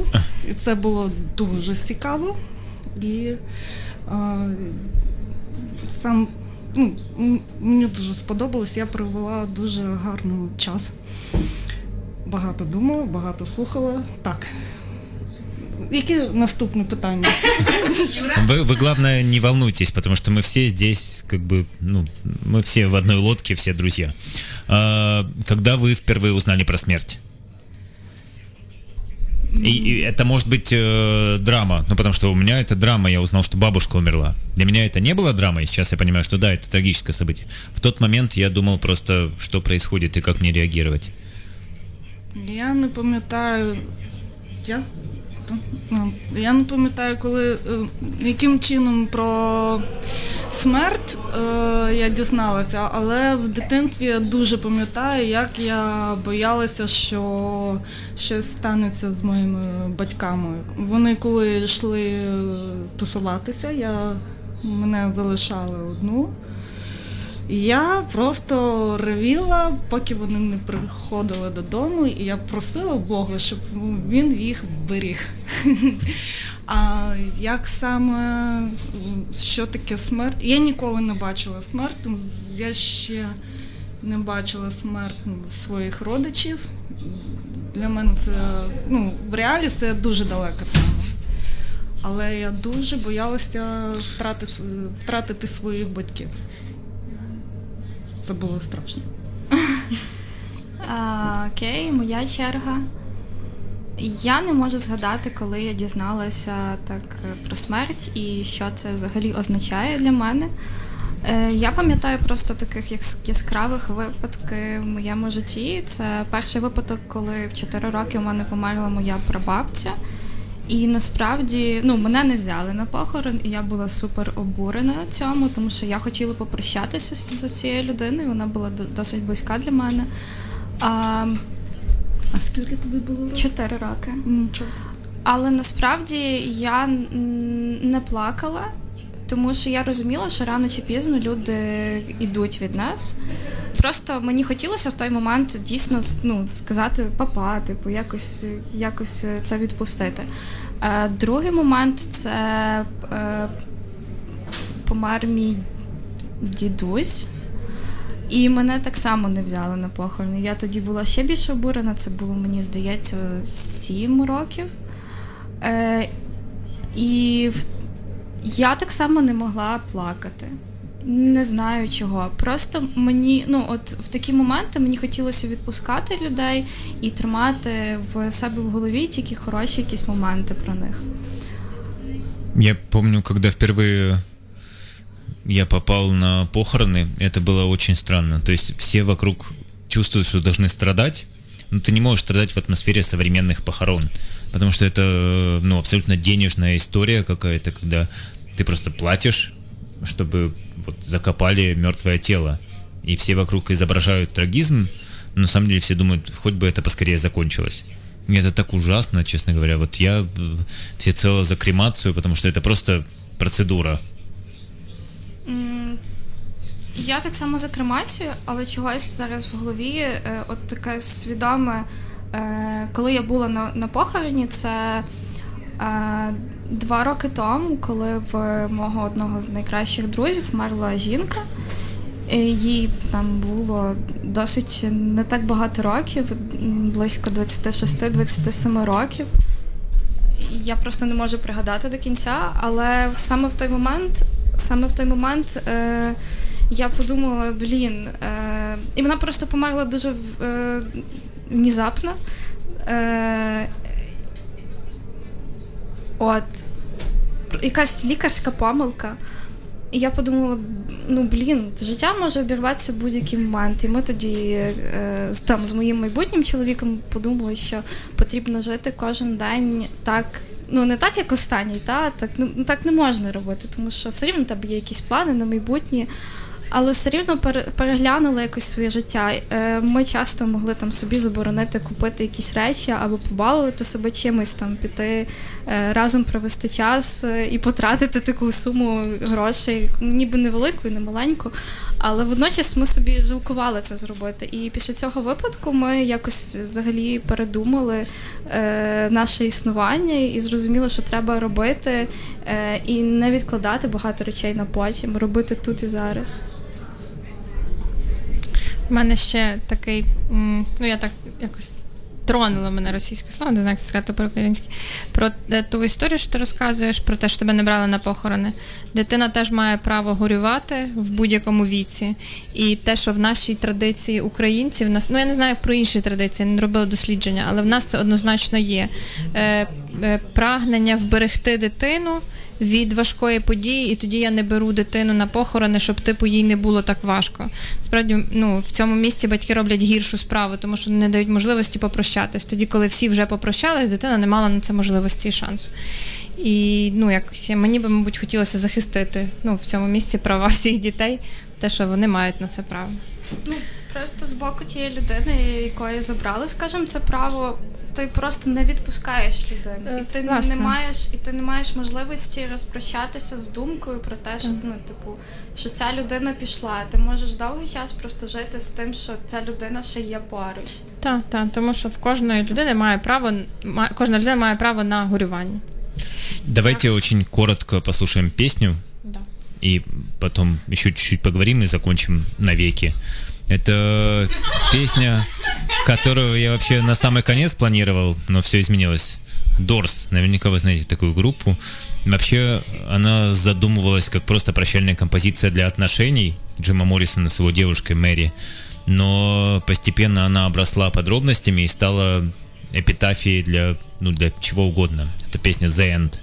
І це було дуже цікаво. І а, сам ну, мені дуже сподобалось, я провела дуже гарний час. Багато думала, багато слухала. Так. Які наступні питання? Вы, вы, главное, не волнуйтесь, потому что мы все здесь, как бы, ну, мы все в одной лодке, все друзья. А, когда вы впервые узнали про смерть? И, и это может быть э, драма, ну потому что у меня это драма, я узнал, что бабушка умерла. Для меня это не было драмой, сейчас я понимаю, что да, это трагическое событие. В тот момент я думал просто, что происходит и как мне реагировать. Я не пам'ятаю. Я? Ну, Я не пам'ятаю, коли е, яким чином про смерть е, я дізналася, але в дитинстві я дуже пам'ятаю, як я боялася, що щось станеться з моїми батьками. Вони коли йшли тусуватися, я, мене залишали одну. Я просто ревіла, поки вони не приходили додому, і я просила Бога, щоб він їх беріг. А як саме що таке смерть? Я ніколи не бачила смерть, я ще не бачила смерть своїх родичів. Для мене це ну, в реалі це дуже далека тема. Але я дуже боялася втратити, втратити своїх батьків. Це було страшно. А, окей, моя черга. Я не можу згадати, коли я дізналася так е, про смерть і що це взагалі означає для мене. Е, Я пам'ятаю просто таких яскравих випадків в моєму житті. Це перший випадок, коли в 4 роки у мене померла моя прабабця. І насправді ну, мене не взяли на похорон, і я була супер обурена цьому, тому що я хотіла попрощатися з цією людиною, вона була досить близька для мене. А, А скільки тобі було? років? Чотири роки. Нічого. Але насправді я не плакала, тому що я розуміла, що рано чи пізно люди йдуть від нас. Просто мені хотілося в той момент дійсно ну, сказати папа, типу, якось, якось е, це відпустити. Е, другий момент це е, помер мій дідусь. І мене так само не взяли на похорони. Я тоді була ще більше обурена. Це було, мені здається, сім років. Е, і в- я так само не могла плакати. Не знаю чого. Просто мені, ну от в такі моменти мені хотілося відпускати людей і тримати в себе в голові тільки хороші якісь моменти про них. Я помню, когда впервые я попал на похороны, это было очень странно. То есть все вокруг чувствуют, что должны страдать, Но ты не можешь страдать в атмосфере современных похорон, потому что это ну, абсолютно денежная история какая-то, когда ты просто платишь, чтобы вот закопали мертвое тело, и все вокруг изображают трагизм, но на самом деле все думают, хоть бы это поскорее закончилось. И это так ужасно, честно говоря. Вот я э, всецело за кремацию, потому что это просто процедура. Я так само за кремацію, але чогось зараз в голові е, от таке свідоме. Е, коли я була на, на похороні, це е, два роки тому, коли в мого одного з найкращих друзів вмерла жінка. Їй там було досить не так багато років, близько 26-27 років. Я просто не можу пригадати до кінця, але саме в той момент, саме в той момент е, я подумала, блін, е, і вона просто померла дуже е, внезапно. Е, от, якась лікарська помилка. І я подумала, ну блін, життя може обірватися в будь-який момент. І ми тоді е, там, з моїм майбутнім чоловіком подумали, що потрібно жити кожен день так, ну не так, як останній, та, так, ну, так не можна робити, тому що все рівно тебе є якісь плани на майбутнє. Але все рівно пере- переглянули якось своє життя. Е, Ми часто могли там собі заборонити купити якісь речі або побалувати себе чимось, там піти е, разом провести час е, і потратити таку суму грошей, ніби невелику і не маленьку. Але водночас ми собі жалкували це зробити. І після цього випадку ми якось взагалі передумали наше існування і зрозуміли, що треба робити і не відкладати багато речей на потім, робити тут і зараз. Мене ще такий, ну я так якось тронуло мене російське слово, не знаю, як сказати. Про е, ту історію, що ти розказуєш, про те, що тебе не брали на похорони. Дитина теж має право горювати в будь-якому віці. І те, що в нашій традиції українців, нас, ну я не знаю про інші традиції, не робила дослідження, але в нас це однозначно є. Е, е, прагнення вберегти дитину від важкої події, і тоді я не беру дитину на похорони, щоб типу їй не було так важко. Справді, ну в цьому місці батьки роблять гіршу справу, тому що не дають можливості попрощатись. Тоді, коли всі вже попрощались, дитина не мала на це можливості і шансу. І ну якось мені би, мабуть, хотілося захистити ну, в цьому місці права всіх дітей, те, що вони мають на це право. Ну, просто з боку тієї людини, якої забрали, скажімо, це право, ти просто не відпускаєш людину. Е, І ти власне. не маєш, і ти не маєш можливості розпрощатися з думкою про те, що ну, типу, що ця людина пішла. Ти можеш довгий час просто жити з тим, що ця людина ще є поруч. Так, так, тому що в кожної людини має право, ма- кожна людина має право на горювання. Давайте очень коротко послушаем песню, Да. и потом еще чуть-чуть поговорим и закончим навеки. Это песня, которую я вообще на самый конец планировал, но все изменилось. Дорс, наверняка вы знаете такую группу. Вообще, она задумывалась как просто прощальная композиция для отношений Джима Моррисона с его девушкой Мэри. Но постепенно она обросла подробностями и стала эпитафии для, ну, для чего угодно. Это песня The End.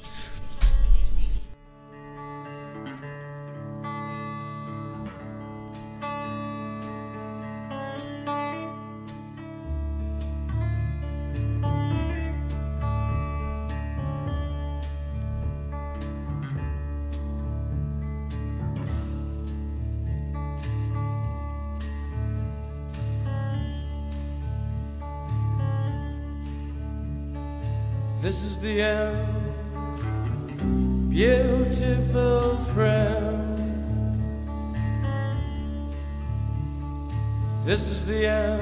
This is the end, beautiful friend. This is the end,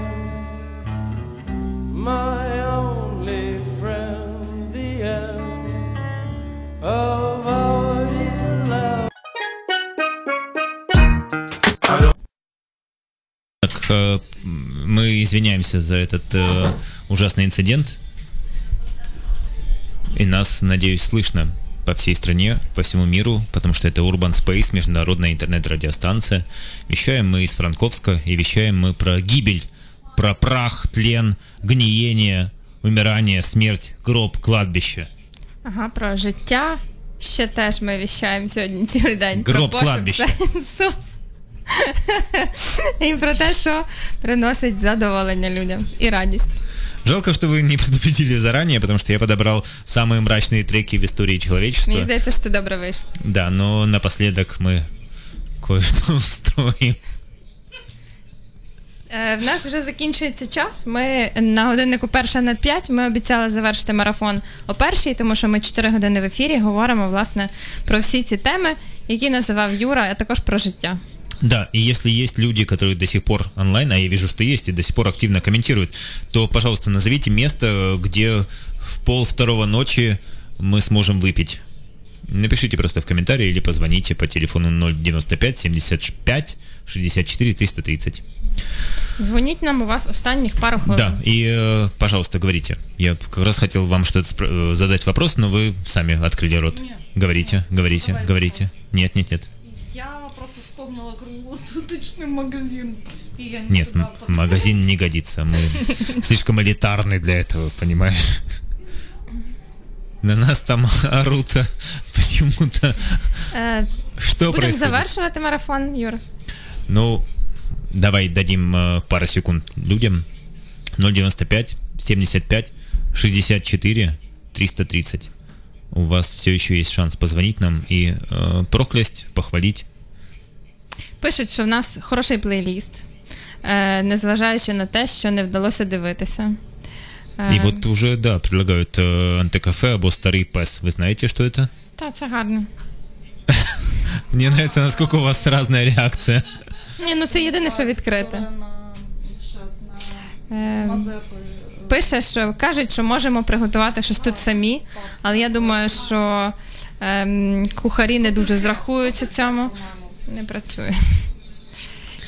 my only friend, the end of our dear love. Так, э, мы извиняемся за этот э, ужасный инцидент. И нас, надеюсь, слышно по всей стране, по всему миру, потому что это Urban Space, международная интернет-радиостанция. Вещаем мы из Франковска, и вещаем мы про гибель, про прах, тлен, гниение, умирание, смерть, гроб, кладбище. Ага, про життя. Ще теж ми віщаємо сьогодні цілий день. Гроб про пошук кладбища. сенсу. І про те, що приносить задоволення людям і радість. Жалко, что вы не предупредили заранее, потому что я подобрал самые мрачные треки в истории человечества. Мені здається, що це добре вийшло. Да, но напоследок мы кое-что устроим. Е, В нас вже закінчується час. Ми на годиннику перша на 5. Ми обіцяли завершити марафон о першій, тому що ми 4 години в ефірі говоримо власне про всі ці теми, які називав Юра, а також про життя. Да, и если есть люди, которые до сих пор онлайн, а я вижу, что есть, и до сих пор активно комментируют, то, пожалуйста, назовите место, где в пол второго ночи мы сможем выпить. Напишите просто в комментарии или позвоните по телефону 095 75 64 330. Дзвоніть нам у вас останніх пару хвилин. Да, и, э, пожалуйста, говорите. Я как раз хотел вам что-то э, задать вопрос, но вы сами открыли рот. Говорите, говорите, говорите. вопрос. Нет, нет, нет. Просто вспомнила круглосуточный магазин. И я не Нет, туда м- попала. магазин не годится. Мы слишком элитарны для этого, понимаешь? На нас там орут а, почему-то. Е, Что Будемо происходит? завершувати марафон, Юр. Ну, давай дадим э, пару секунд людям. 095 75 64 330. У вас все еще есть шанс позвонить нам и э, проклясть, похвалить. Пишуть, що в нас хороший плейліст, е, незважаючи на те, що не вдалося дивитися. Е, И вот уже, да, предлагают э, антикафе або старый пес. Вы знаете, что это? Та, це гарно. Мне нравится, насколько у вас разная реакция. Ні, ну це єдине, що відкрите. На, щас, на Е, Мазепи. пише, що кажуть, що можемо приготувати щось тут самі, але я думаю, що ем, кухарі не дуже зрахуються цьому. Не працює.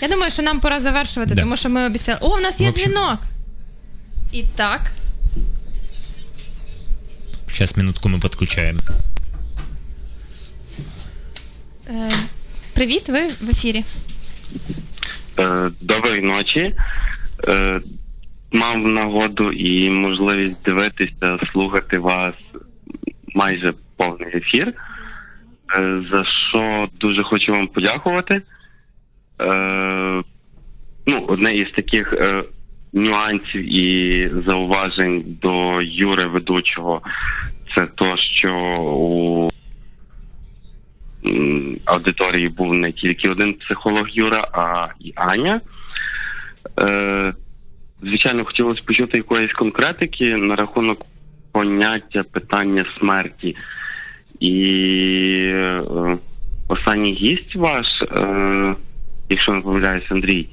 Я думаю, що нам пора завершувати, Да. тому що ми обіцяли. О, у нас є общем- дзвінок. І так. Сейчас минутку мы подключаем. Е, привіт, ви в ефірі. Е, Доброї ночі. Е, Мав нагоду і можливість дивитися, слухати вас майже повний ефір. Е, За що дуже хочу вам подякувати. Е, Ну, одне із таких е, нюансів і зауважень до Юри ведучого це то, що у аудиторії був не тільки один психолог Юра, а і Аня. Звичайно, хотілося почути якоїсь конкретики на рахунок поняття питання смерті. І е, останній гість ваш, е, якщо не помиляюсь, Андрій,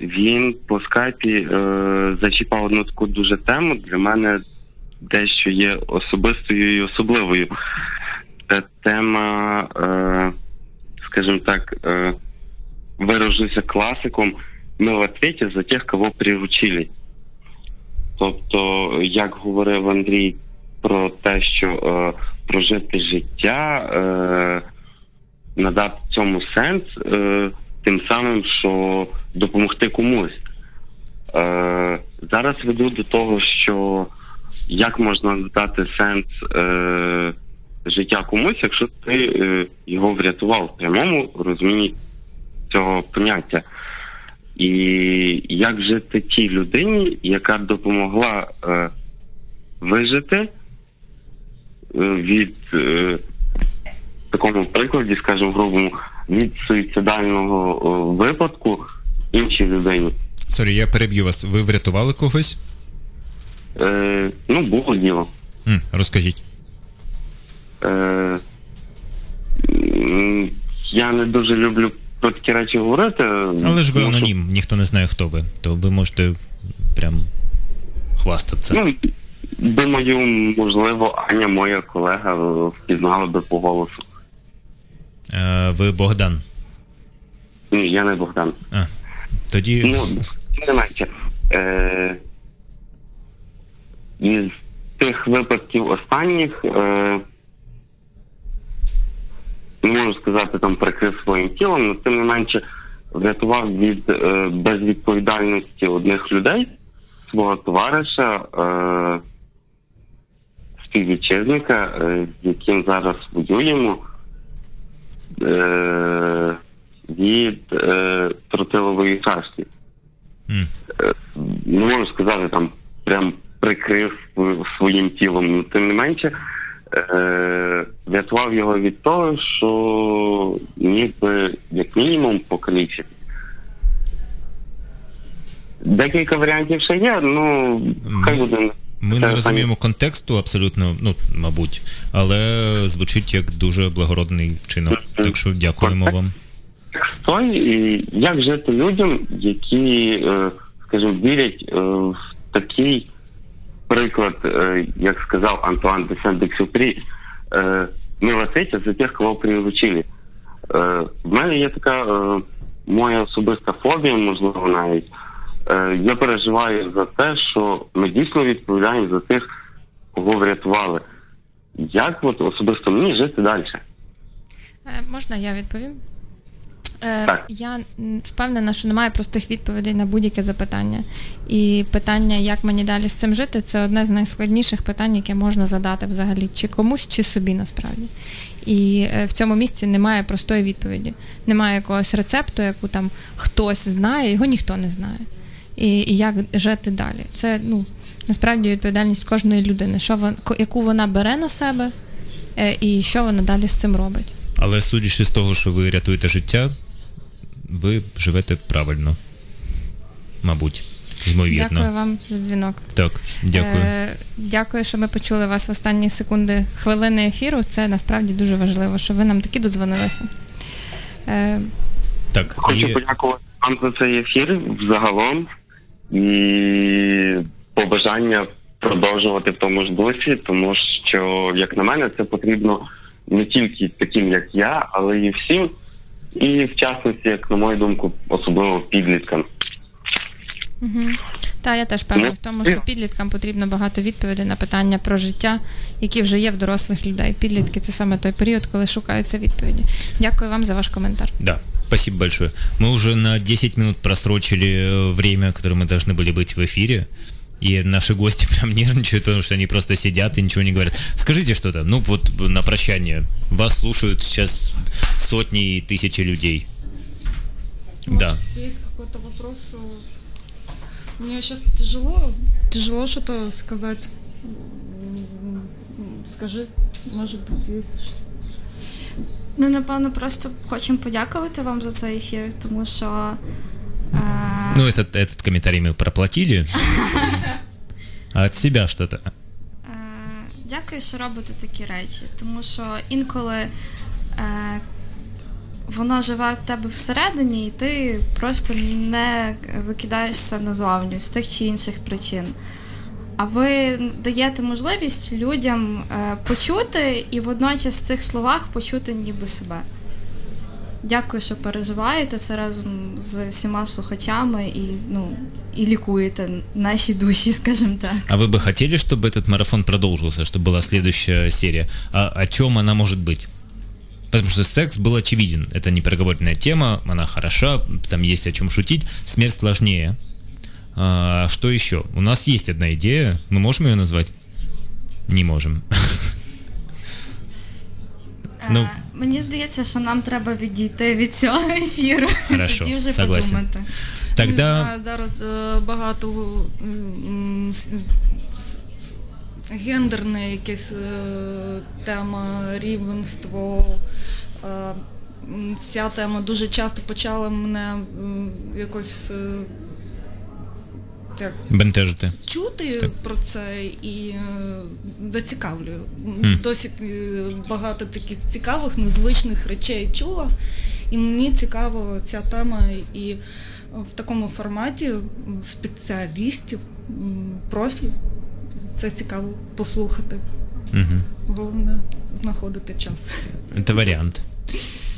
він по скайпі е, зачіпав одну таку дуже тему. Для мене дещо є особистою і особливою. Це тема, е, скажімо так, е, виражуся класиком. Ми за тих, кого приручили. Тобто, як говорив Андрій про те, що е, прожити життя, е, надати цьому сенс, е, тим самим, що допомогти комусь. Е, зараз веду до того, що як можна дати сенс е, життя комусь, якщо ти е, його врятував в прямому розумінні цього поняття. І як жити тій людині, яка допомогла е, вижити від е, в такому прикладі, скажімо, грубому, від суїцидального е, випадку іншій людині. Sorry, я переб'ю вас. Ви врятували когось? Е, ну, було діло. М, розкажіть. Е, м, я не дуже люблю про такі речі говорити. Але ж ви тому що, анонім, ніхто не знає, хто ви. То ви можете прям хвастатися. Ну, думаю, можливо, Аня, моя колега, впізнала би по голосу. Е, ви Богдан. Ні, я не Богдан. А, тоді. Ну, не менше. Е, із тих випадків останніх, е, не можу сказати, там прикрив своїм тілом, але тим не менше врятував від е, безвідповідальності одних людей, свого товариша, е, співвітчизника, е, яким зараз воюємо. Е, від е, тротилової шашки. Не можу сказати, там прям прикрив своїм тілом, але тим не менше врятував його від того, що ніби як мінімум покалічити. Декілька варіантів ще є, ну хай буде. Ми не розуміємо контексту абсолютно, ну, мабуть, але звучить як дуже благородний вчинок. Так що дякуємо вам. той, і як жити людям, які, е, скажімо, вірять е, в такий приклад, е, як сказав Антуан де Сент-Екзюпері, ми в отвєтє за тих, кого приручили. Е, в мене є така моя особиста фобія, можливо, навіть. Е, я переживаю за те, що ми дійсно відповідаємо за тих, кого врятували. Як от особисто мені жити далі? Е, Можна я відповім? Е, Так. Я впевнена, що немає простих відповідей на будь-яке запитання. І питання, як мені далі з цим жити, це одне з найскладніших питань, яке можна задати взагалі, чи комусь, чи собі насправді. І в цьому місці немає простої відповіді. Немає якогось рецепту, яку там хтось знає, його ніхто не знає. І, і як жити далі. Це ну, насправді відповідальність кожної людини, що вон, ко- яку вона бере на себе, е, і що вона далі з цим робить. Але судячи з того, що ви рятуєте життя, ви живете правильно. Мабуть, ймовірно. Дякую вам за дзвінок. Так, дякую. Е, дякую, що ми почули вас в останні секунди хвилини ефіру. Це насправді дуже важливо, що ви нам таки додзвонилися. Е, Так, Хочу і подякувати вам за цей ефір взагалом і побажання продовжувати в тому ж дусі, тому що, як на мене, це потрібно не тільки таким, як я, але і всім. І в частності, як на мою думку, особливо підліткам. угу. Та я теж певна Ну, в тому, що підліткам потрібно багато відповідей на питання про життя, які вже є в дорослих людей. Підлітки це саме той період, коли шукаються відповіді. Дякую вам за ваш коментар. Да, спасибо большое. Мы уже на 10 минут просрочили э, время, которое мы должны были быть в эфире. И наши гости прям нервничают, потому что они просто сидят и ничего не говорят. Скажите что-то, ну вот на прощание. Вас слушают сейчас сотни и тысячи людей. Да. Может, есть какой-то вопрос? Мне сейчас тяжело, тяжело что-то сказать. М, Скажи, может быть, есть что Ну, напевно, просто хочемо подякувати вам за цей ефір, тому що. Е, Ну, этот, этот комментарий мы проплатили. А от себя что-то? Е, Дякую, що робите такі речі, тому що інколи е, воно живе в тебе всередині, і ти просто не викидаєшся назовню з тих чи інших причин. А ви даєте можливість людям е, почути і водночас в цих словах почути ніби себе. Дякую, що переживаєте це разом з всіма слухачами і, ну, і лікуєте наші душі, скажімо так. А вы бы хотели, чтобы этот марафон продолжился, чтобы была следующая серия? А о чем она может быть? Потому что секс был очевиден. Это не проговоренная тема, она хороша, там есть о чем шутить. Смерть сложнее. А, что еще? У нас есть одна идея. Мы можем ее назвать? Не можем. Ну, Е, Мені здається, що нам треба відійти від цього ефіру. Хорошо, Тоді вже согласен. подумати. Не тогда... знаю, зараз е, багато м, с- с- с- гендерне якесь е, тема, рівенство. Е, Ця тема дуже часто почала мене якось е, як, Бентежити. чути про це і е, зацікавлює. Мгм. Досить багато таких цікавих, незвичних речей чула, і мені цікава ця тема і в такому форматі спеціалістів, профі. Це цікаво послухати. Мгм. Головне знаходити час. Это вариант.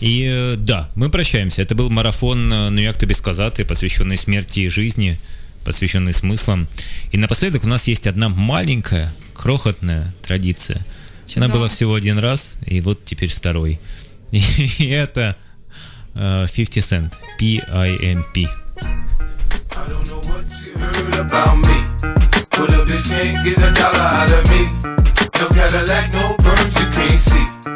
И э, да, мы прощаемся. Это был марафон, э, ну як тобі сказати, посвящений смерті і житті, посвящений смислам. І напоследок у нас есть одна маленькая, крохотная традиция. Чудово. Она была всего один раз, и вот теперь второй. И, это uh, 50 Cent, P-I-M-P. Put up this chain, get a dollar out of me. No Cadillac, no perms, you can't see.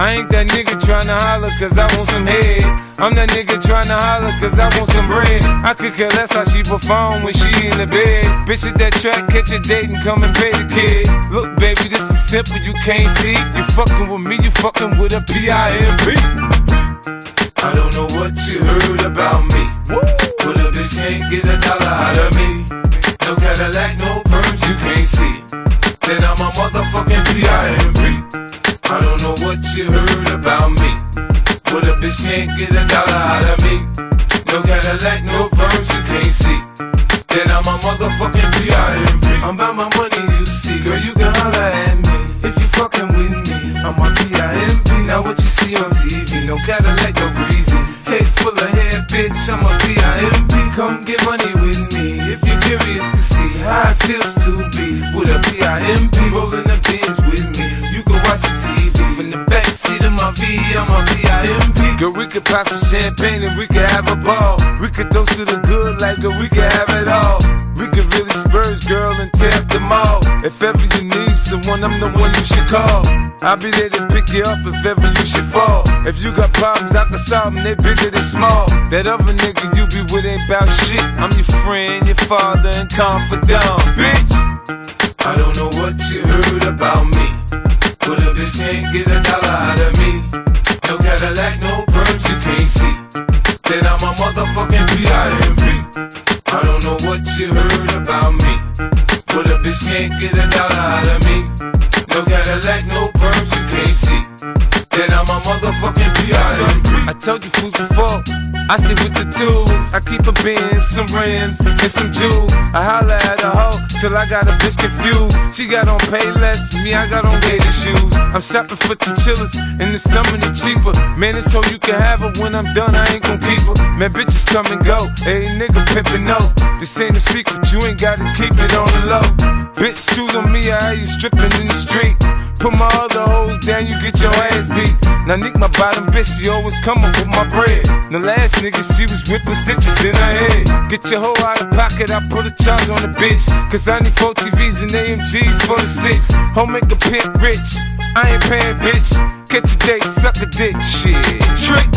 I ain't that nigga tryna holler cause I want some head. I'm that nigga tryna holler cause I want some bread. I could care less how she perform when she in the bed. Bitch at that track, catch a date and come and pay the kid. Look, baby, this is simple, you can't see. You fucking with me, you fucking with a P-I-M-P. I don't know what you heard about me. But a bitch can't get a dollar out of me. No Cadillac, no perms, you can't see. Then I'm a motherfucking P.I.M.P. I don't know what you heard about me. But a bitch can't get a dollar out of me. No Cadillac, no perms, you can't see. Then I'm a motherfucking P.I.M.P. I'm about my money, you see. Girl, you can holler at me. If you fucking with me, I'm a P.I.M.P. Now what you see on TV, no Cadillac, no breezy. Head full of hair, bitch, I'm a P.I.M.P. Come get money with me if you're curious to see how it feels to be with a P.I.M.P. Rolling the bins with me. You can watch the TV from the back seat of my V, I'm a P.I.M.P. Girl, we could pop some champagne and we could have a ball. We could toast to the good like girl, we could have it all. We could really spurge, girl, and tear up the mall. If ever you need someone, I'm the one you should call. I'll be there to pick you up if ever you should fall. If you got problems, I can solve them, they bigger than small. That other nigga you be with ain't bout shit. I'm your friend, your father, and confidant, bitch. I don't know what you heard about me. But a bitch can't get a dollar out of me. No Cadillac, no perms, you can't see. Then I'm a motherfucking P.I.M.P. I don't know what you heard about me. But a bitch can't get a dollar out of me. No Cadillac, no perms, you can't see. Then I'm a motherfucking P.I.M.P. I told you fools before, I stick with the tools. I keep a Benz, some rims, and some jewels. I holla at a hoe till I got a bitch confused. She got on pay less, me I got on gator shoes. I'm shopping for the chillers, in the summer they cheaper. Man, it's so you can have her when I'm done, I ain't gon' keep her. Man, bitches come and go, hey nigga pimpin' no. This ain't a secret, you ain't gotta keep it on the low. Bitch, choose on me, I you stripping in the street. Put my other hoes down, you get your ass beat. Now Nick, my bottom bitch, she always come up with my bread. The last nigga, she was whipping stitches in her head. Get your hoe out of pocket, I put a charge on the bitch. Cause I need four TVs and AMGs for the six. Home make a pimp rich. I ain't paying, bitch. Catch a date, suck a dick, shit. Trick.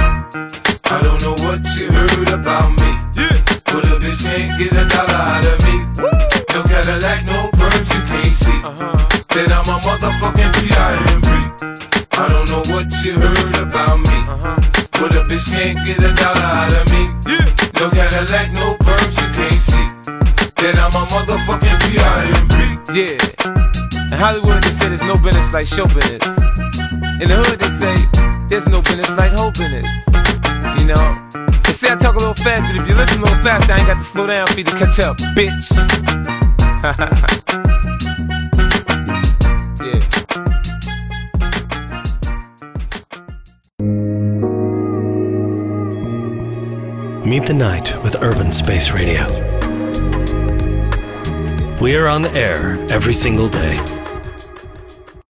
I don't know what you heard about me. Yeah. But a bitch can't get a dollar out of me. Woo. No Cadillac, no perms, you can't see. Uh-huh. Then I'm a motherfucking P.I.M.B. I don't know what you heard about me. Uh-huh. But a bitch can't get a dollar out of me. Yeah. No Cadillac, no perms, you can't see. Then I'm a motherfucking B I M B. Yeah. In Hollywood, they say there's no business like show business. In the hood, they say there's no business like hope business. You know? They say I talk a little fast, but if you listen a little fast, I ain't got to slow down for you to catch up, bitch. Meet the Night with Urban Space Radio. We are on the air every single day.